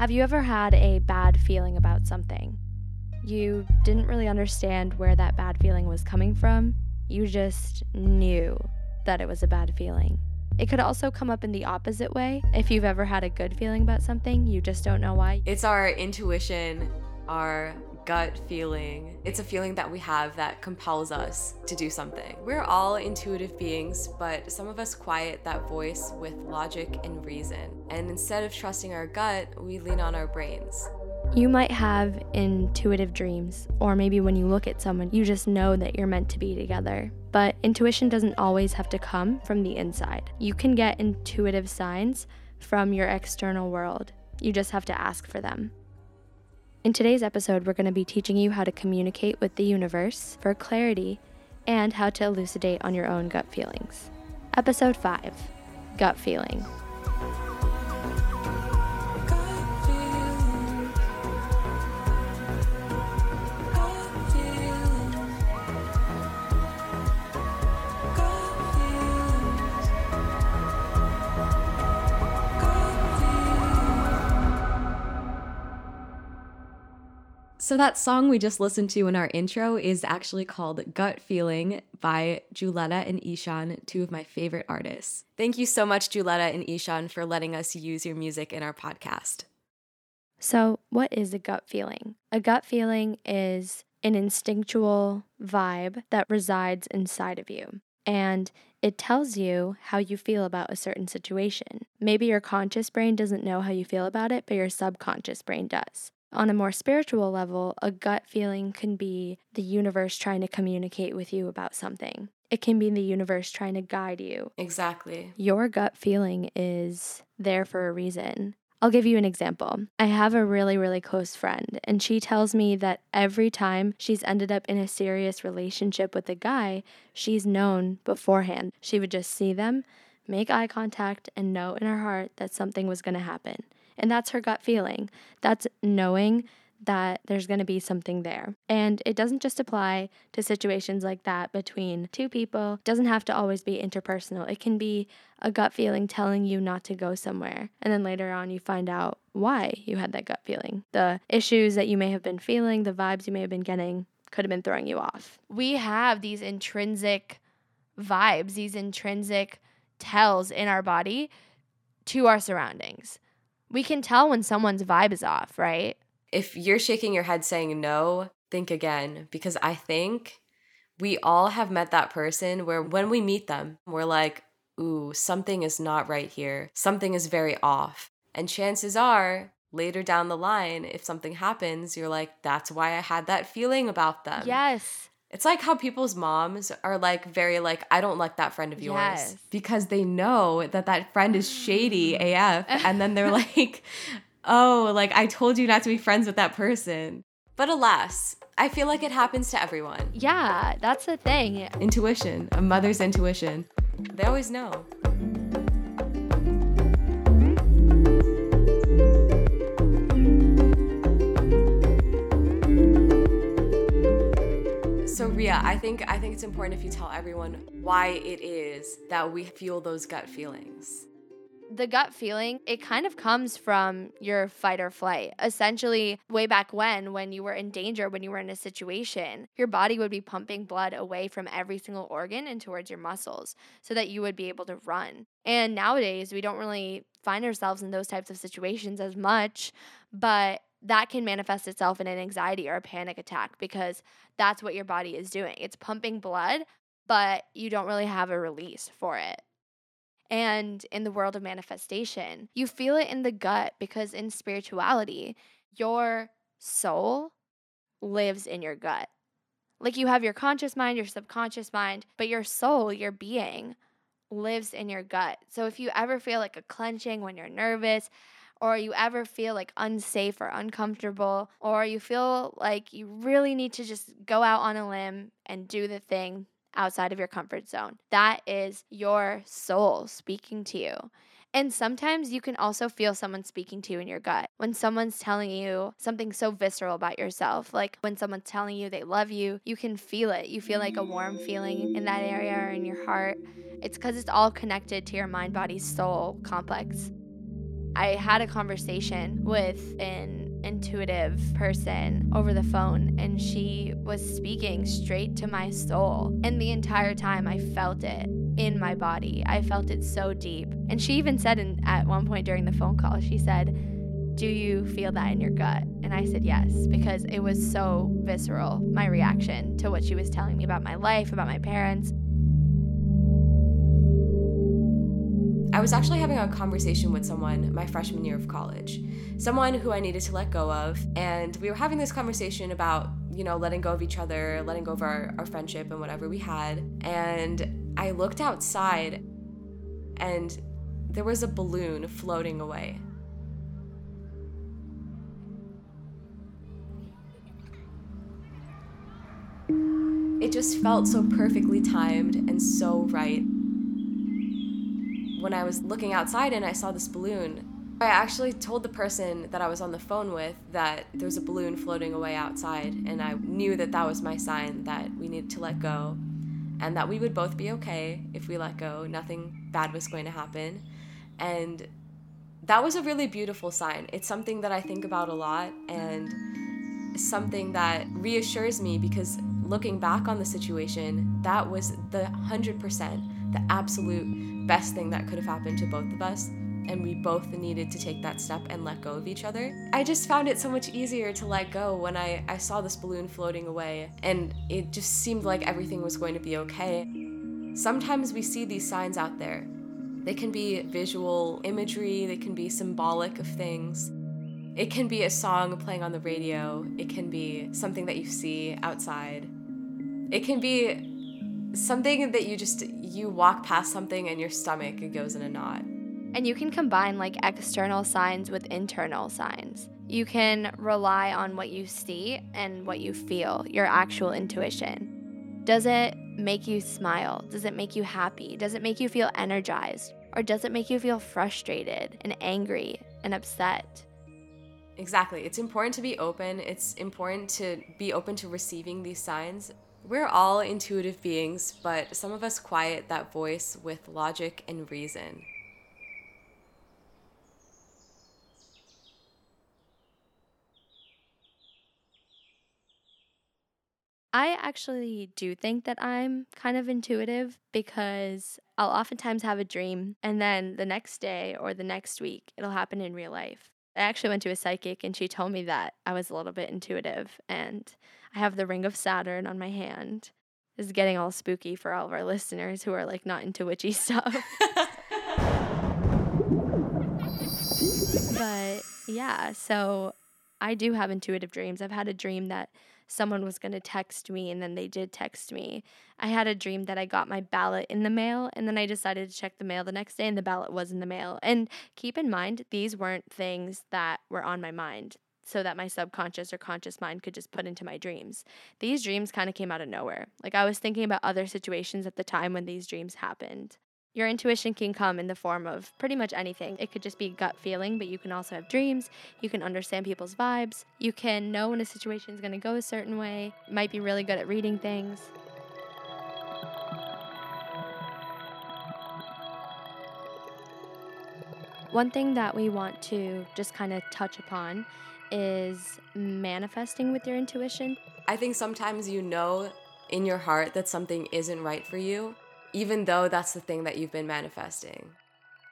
Have you ever had a bad feeling about something? You didn't really understand where that bad feeling was coming from, you just knew that it was a bad feeling. It could also come up in the opposite way. If you've ever had a good feeling about something, you just don't know why. It's our intuition, our gut feeling. It's a feeling that we have that compels us to do something. We're all intuitive beings, but some of us quiet that voice with logic and reason. And instead of trusting our gut, we lean on our brains. You might have intuitive dreams, or maybe when you look at someone, you just know that you're meant to be together. But intuition doesn't always have to come from the inside. You can get intuitive signs from your external world. You just have to ask for them. In today's episode, we're going to be teaching you how to communicate with the universe for clarity and how to elucidate on your own gut feelings. Episode 5 Gut Feeling. So, that song we just listened to in our intro is actually called Gut Feeling by Juletta and Ishan, two of my favorite artists. Thank you so much, Juletta and Ishan, for letting us use your music in our podcast. So, what is a gut feeling? A gut feeling is an instinctual vibe that resides inside of you. And it tells you how you feel about a certain situation. Maybe your conscious brain doesn't know how you feel about it, but your subconscious brain does. On a more spiritual level, a gut feeling can be the universe trying to communicate with you about something. It can be the universe trying to guide you. Exactly. Your gut feeling is there for a reason. I'll give you an example. I have a really, really close friend, and she tells me that every time she's ended up in a serious relationship with a guy, she's known beforehand. She would just see them, make eye contact, and know in her heart that something was going to happen. And that's her gut feeling. That's knowing that there's going to be something there. And it doesn't just apply to situations like that between two people. It doesn't have to always be interpersonal. It can be a gut feeling telling you not to go somewhere. And then later on you find out why you had that gut feeling. The issues that you may have been feeling, the vibes you may have been getting could have been throwing you off. We have these intrinsic vibes, these intrinsic tells in our body to our surroundings we can tell when someone's vibe is off, right? If you're shaking your head saying no, think again because I think we all have met that person where when we meet them, we're like, ooh, something is not right here. Something is very off. And chances are, later down the line, if something happens, you're like, that's why I had that feeling about them. Yes. It's like how people's moms are like very like I don't like that friend of yours yes. because they know that that friend is shady mm. AF and then they're like oh like I told you not to be friends with that person. But alas, I feel like it happens to everyone. Yeah, that's the thing. Intuition, a mother's intuition. They always know. I think I think it's important if you tell everyone why it is that we feel those gut feelings. The gut feeling, it kind of comes from your fight or flight. Essentially, way back when, when you were in danger, when you were in a situation, your body would be pumping blood away from every single organ and towards your muscles so that you would be able to run. And nowadays, we don't really find ourselves in those types of situations as much, but that can manifest itself in an anxiety or a panic attack because that's what your body is doing. It's pumping blood, but you don't really have a release for it. And in the world of manifestation, you feel it in the gut because in spirituality, your soul lives in your gut. Like you have your conscious mind, your subconscious mind, but your soul, your being, lives in your gut. So if you ever feel like a clenching when you're nervous, or you ever feel like unsafe or uncomfortable, or you feel like you really need to just go out on a limb and do the thing outside of your comfort zone. That is your soul speaking to you. And sometimes you can also feel someone speaking to you in your gut. When someone's telling you something so visceral about yourself, like when someone's telling you they love you, you can feel it. You feel like a warm feeling in that area or in your heart. It's because it's all connected to your mind, body, soul complex. I had a conversation with an intuitive person over the phone, and she was speaking straight to my soul. And the entire time, I felt it in my body. I felt it so deep. And she even said in, at one point during the phone call, she said, Do you feel that in your gut? And I said yes, because it was so visceral, my reaction to what she was telling me about my life, about my parents. I was actually having a conversation with someone my freshman year of college, someone who I needed to let go of. And we were having this conversation about, you know, letting go of each other, letting go of our, our friendship and whatever we had. And I looked outside and there was a balloon floating away. It just felt so perfectly timed and so right when I was looking outside and I saw this balloon, I actually told the person that I was on the phone with that there's a balloon floating away outside, and I knew that that was my sign that we needed to let go and that we would both be okay if we let go. Nothing bad was going to happen. And that was a really beautiful sign. It's something that I think about a lot and something that reassures me because looking back on the situation, that was the 100%, the absolute best thing that could have happened to both of us. And we both needed to take that step and let go of each other. I just found it so much easier to let go when I, I saw this balloon floating away, and it just seemed like everything was going to be okay. Sometimes we see these signs out there. They can be visual imagery, they can be symbolic of things. It can be a song playing on the radio, it can be something that you see outside. It can be something that you just you walk past something and your stomach it goes in a knot. And you can combine like external signs with internal signs. You can rely on what you see and what you feel, your actual intuition. Does it make you smile? Does it make you happy? Does it make you feel energized? Or does it make you feel frustrated and angry and upset? Exactly. It's important to be open. It's important to be open to receiving these signs we're all intuitive beings, but some of us quiet that voice with logic and reason. I actually do think that I'm kind of intuitive because I'll oftentimes have a dream and then the next day or the next week it'll happen in real life. I actually went to a psychic and she told me that I was a little bit intuitive and I have the ring of Saturn on my hand. This is getting all spooky for all of our listeners who are like not into witchy stuff. but yeah, so I do have intuitive dreams. I've had a dream that someone was going to text me and then they did text me. I had a dream that I got my ballot in the mail and then I decided to check the mail the next day and the ballot was in the mail. And keep in mind, these weren't things that were on my mind so that my subconscious or conscious mind could just put into my dreams. These dreams kind of came out of nowhere. Like I was thinking about other situations at the time when these dreams happened. Your intuition can come in the form of pretty much anything. It could just be gut feeling, but you can also have dreams. You can understand people's vibes. You can know when a situation is going to go a certain way. You might be really good at reading things. One thing that we want to just kind of touch upon is manifesting with your intuition. I think sometimes you know in your heart that something isn't right for you, even though that's the thing that you've been manifesting.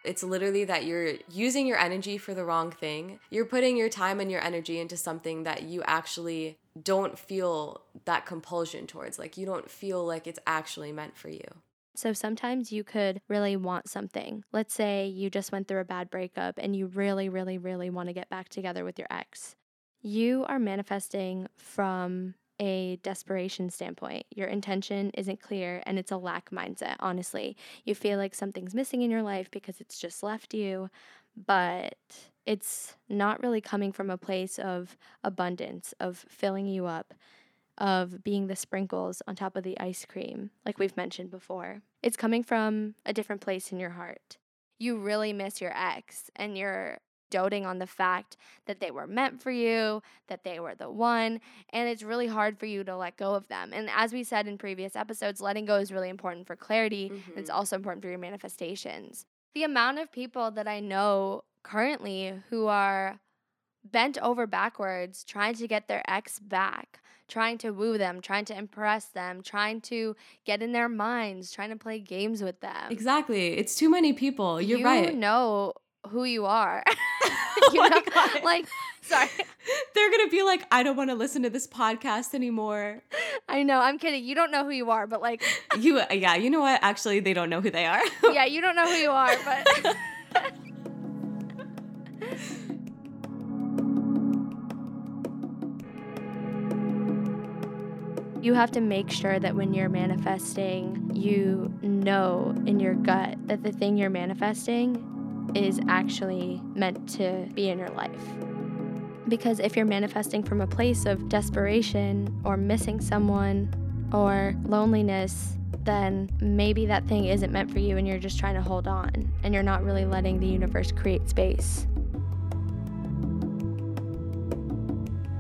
It's literally that you're using your energy for the wrong thing. You're putting your time and your energy into something that you actually don't feel that compulsion towards. Like, you don't feel like it's actually meant for you. So sometimes you could really want something. Let's say you just went through a bad breakup and you really, really, really want to get back together with your ex. You are manifesting from a desperation standpoint. Your intention isn't clear and it's a lack mindset, honestly. You feel like something's missing in your life because it's just left you, but it's not really coming from a place of abundance, of filling you up, of being the sprinkles on top of the ice cream, like we've mentioned before. It's coming from a different place in your heart. You really miss your ex and you're doting on the fact that they were meant for you, that they were the one, and it's really hard for you to let go of them. And as we said in previous episodes, letting go is really important for clarity, mm-hmm. it's also important for your manifestations. The amount of people that I know currently who are bent over backwards trying to get their ex back, trying to woo them, trying to impress them, trying to get in their minds, trying to play games with them. Exactly. It's too many people. You're right. you know who you are. Oh you my know? God. Like, sorry. They're going to be like, I don't want to listen to this podcast anymore. I know, I'm kidding. You don't know who you are, but like, You, yeah, you know what? Actually, they don't know who they are. yeah, you don't know who you are, but. You have to make sure that when you're manifesting, you know in your gut that the thing you're manifesting is actually meant to be in your life. Because if you're manifesting from a place of desperation or missing someone or loneliness, then maybe that thing isn't meant for you and you're just trying to hold on and you're not really letting the universe create space.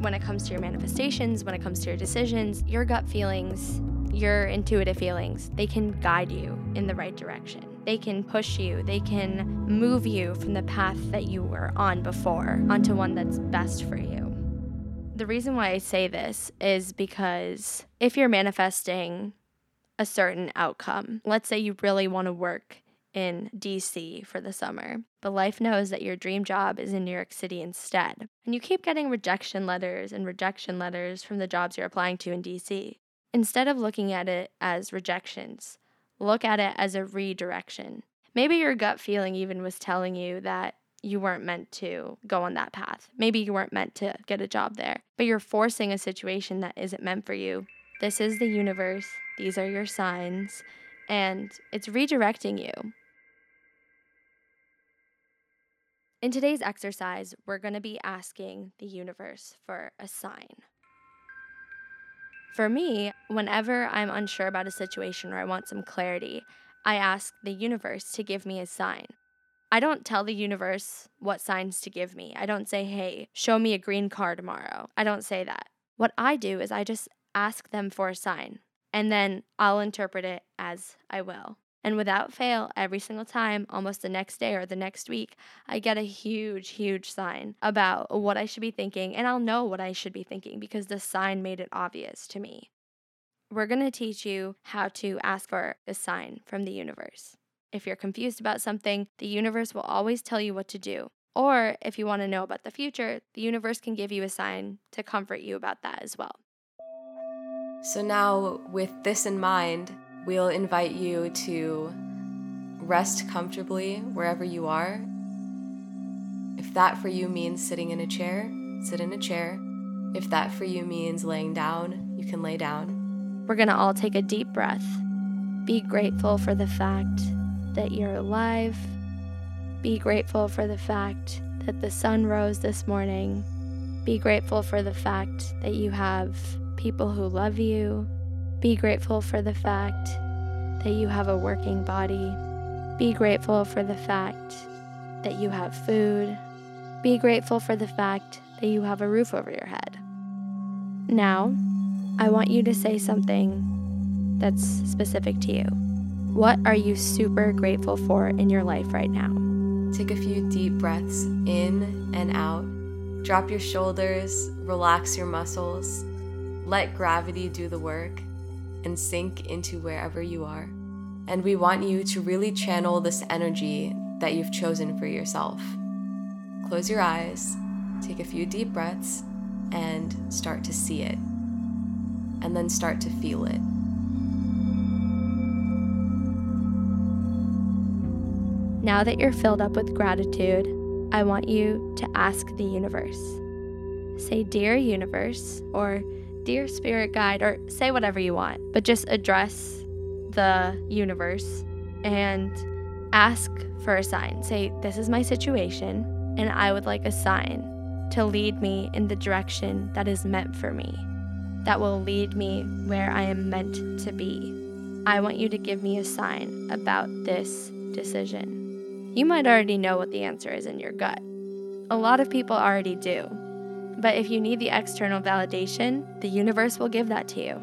When it comes to your manifestations, when it comes to your decisions, your gut feelings, your intuitive feelings, they can guide you in the right direction. They can push you, they can move you from the path that you were on before onto one that's best for you. The reason why I say this is because if you're manifesting a certain outcome, let's say you really want to work in DC for the summer, but life knows that your dream job is in New York City instead, and you keep getting rejection letters and rejection letters from the jobs you're applying to in DC. Instead of looking at it as rejections, look at it as a redirection. Maybe your gut feeling even was telling you that you weren't meant to go on that path. Maybe you weren't meant to get a job there, but you're forcing a situation that isn't meant for you. This is the universe, these are your signs, and it's redirecting you. In today's exercise, we're going to be asking the universe for a sign. For me, whenever I'm unsure about a situation or I want some clarity, I ask the universe to give me a sign. I don't tell the universe what signs to give me. I don't say, hey, show me a green car tomorrow. I don't say that. What I do is I just ask them for a sign, and then I'll interpret it as I will. And without fail, every single time, almost the next day or the next week, I get a huge, huge sign about what I should be thinking, and I'll know what I should be thinking because the sign made it obvious to me. We're going to teach you how to ask for a sign from the universe. If you're confused about something, the universe will always tell you what to do. Or if you want to know about the future, the universe can give you a sign to comfort you about that as well. So now, with this in mind, we'll invite you to rest comfortably wherever you are. If that for you means sitting in a chair, sit in a chair. If that for you means laying down, you can lay down. We're going to all take a deep breath. Be grateful for the fact that you're alive. Be grateful for the fact that the sun rose this morning. Be grateful for the fact that you have people who love you. Be grateful for the fact that you have a working body. Be grateful for the fact that you have food. Be grateful for the fact that you have a roof over your head. Now, I want you to say something that's specific to you. What are you super grateful for in your life right now? Take a few deep breaths in and out. Drop your shoulders, relax your muscles. Let gravity do the work and sink into wherever you are. And we want you to really channel this energy that you've chosen for yourself. Close your eyes, take a few deep breaths, and start to see it. And then start to feel it. Now that you're filled up with gratitude, I want you to ask the universe. Say, Dear Universe, or Dear Spirit Guide, or say whatever you want, but just address the universe and ask for a sign. Say, This is my situation, and I would like a sign to lead me in the direction that is meant for me, that will lead me where I am meant to be. I want you to give me a sign about this decision. You might already know what the answer is in your gut. A lot of people already do. But if you need the external validation, the universe will give that to you.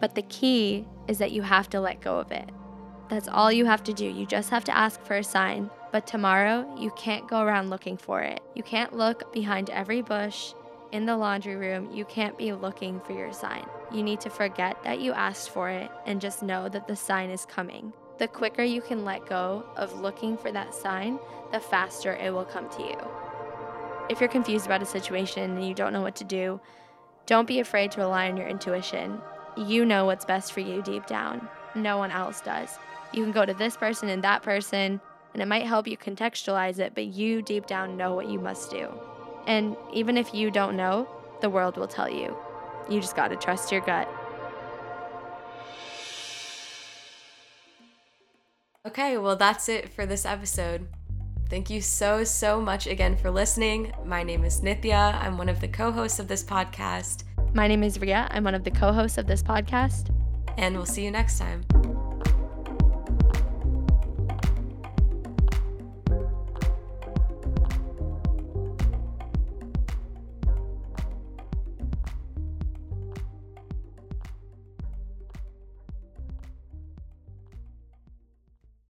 But the key is that you have to let go of it. That's all you have to do. You just have to ask for a sign But tomorrow, you can't go around looking for it. You can't look behind every bush in the laundry room. You can't be looking for your sign. You need to forget that you asked for it and just know that the sign is coming. The quicker you can let go of looking for that sign, the faster it will come to you. If you're confused about a situation and you don't know what to do, don't be afraid to rely on your intuition. You know what's best for you deep down. No one else does. You can go to this person and that person, and it might help you contextualize it, but you deep down know what you must do. And even if you don't know, the world will tell you. You just got to trust your gut. Okay, well, that's it for this episode. Thank you so, so much again for listening. My name is Nithya. I'm one of the co hosts of this podcast. My name is Ria. I'm one of the co hosts of this podcast. And we'll see you next time.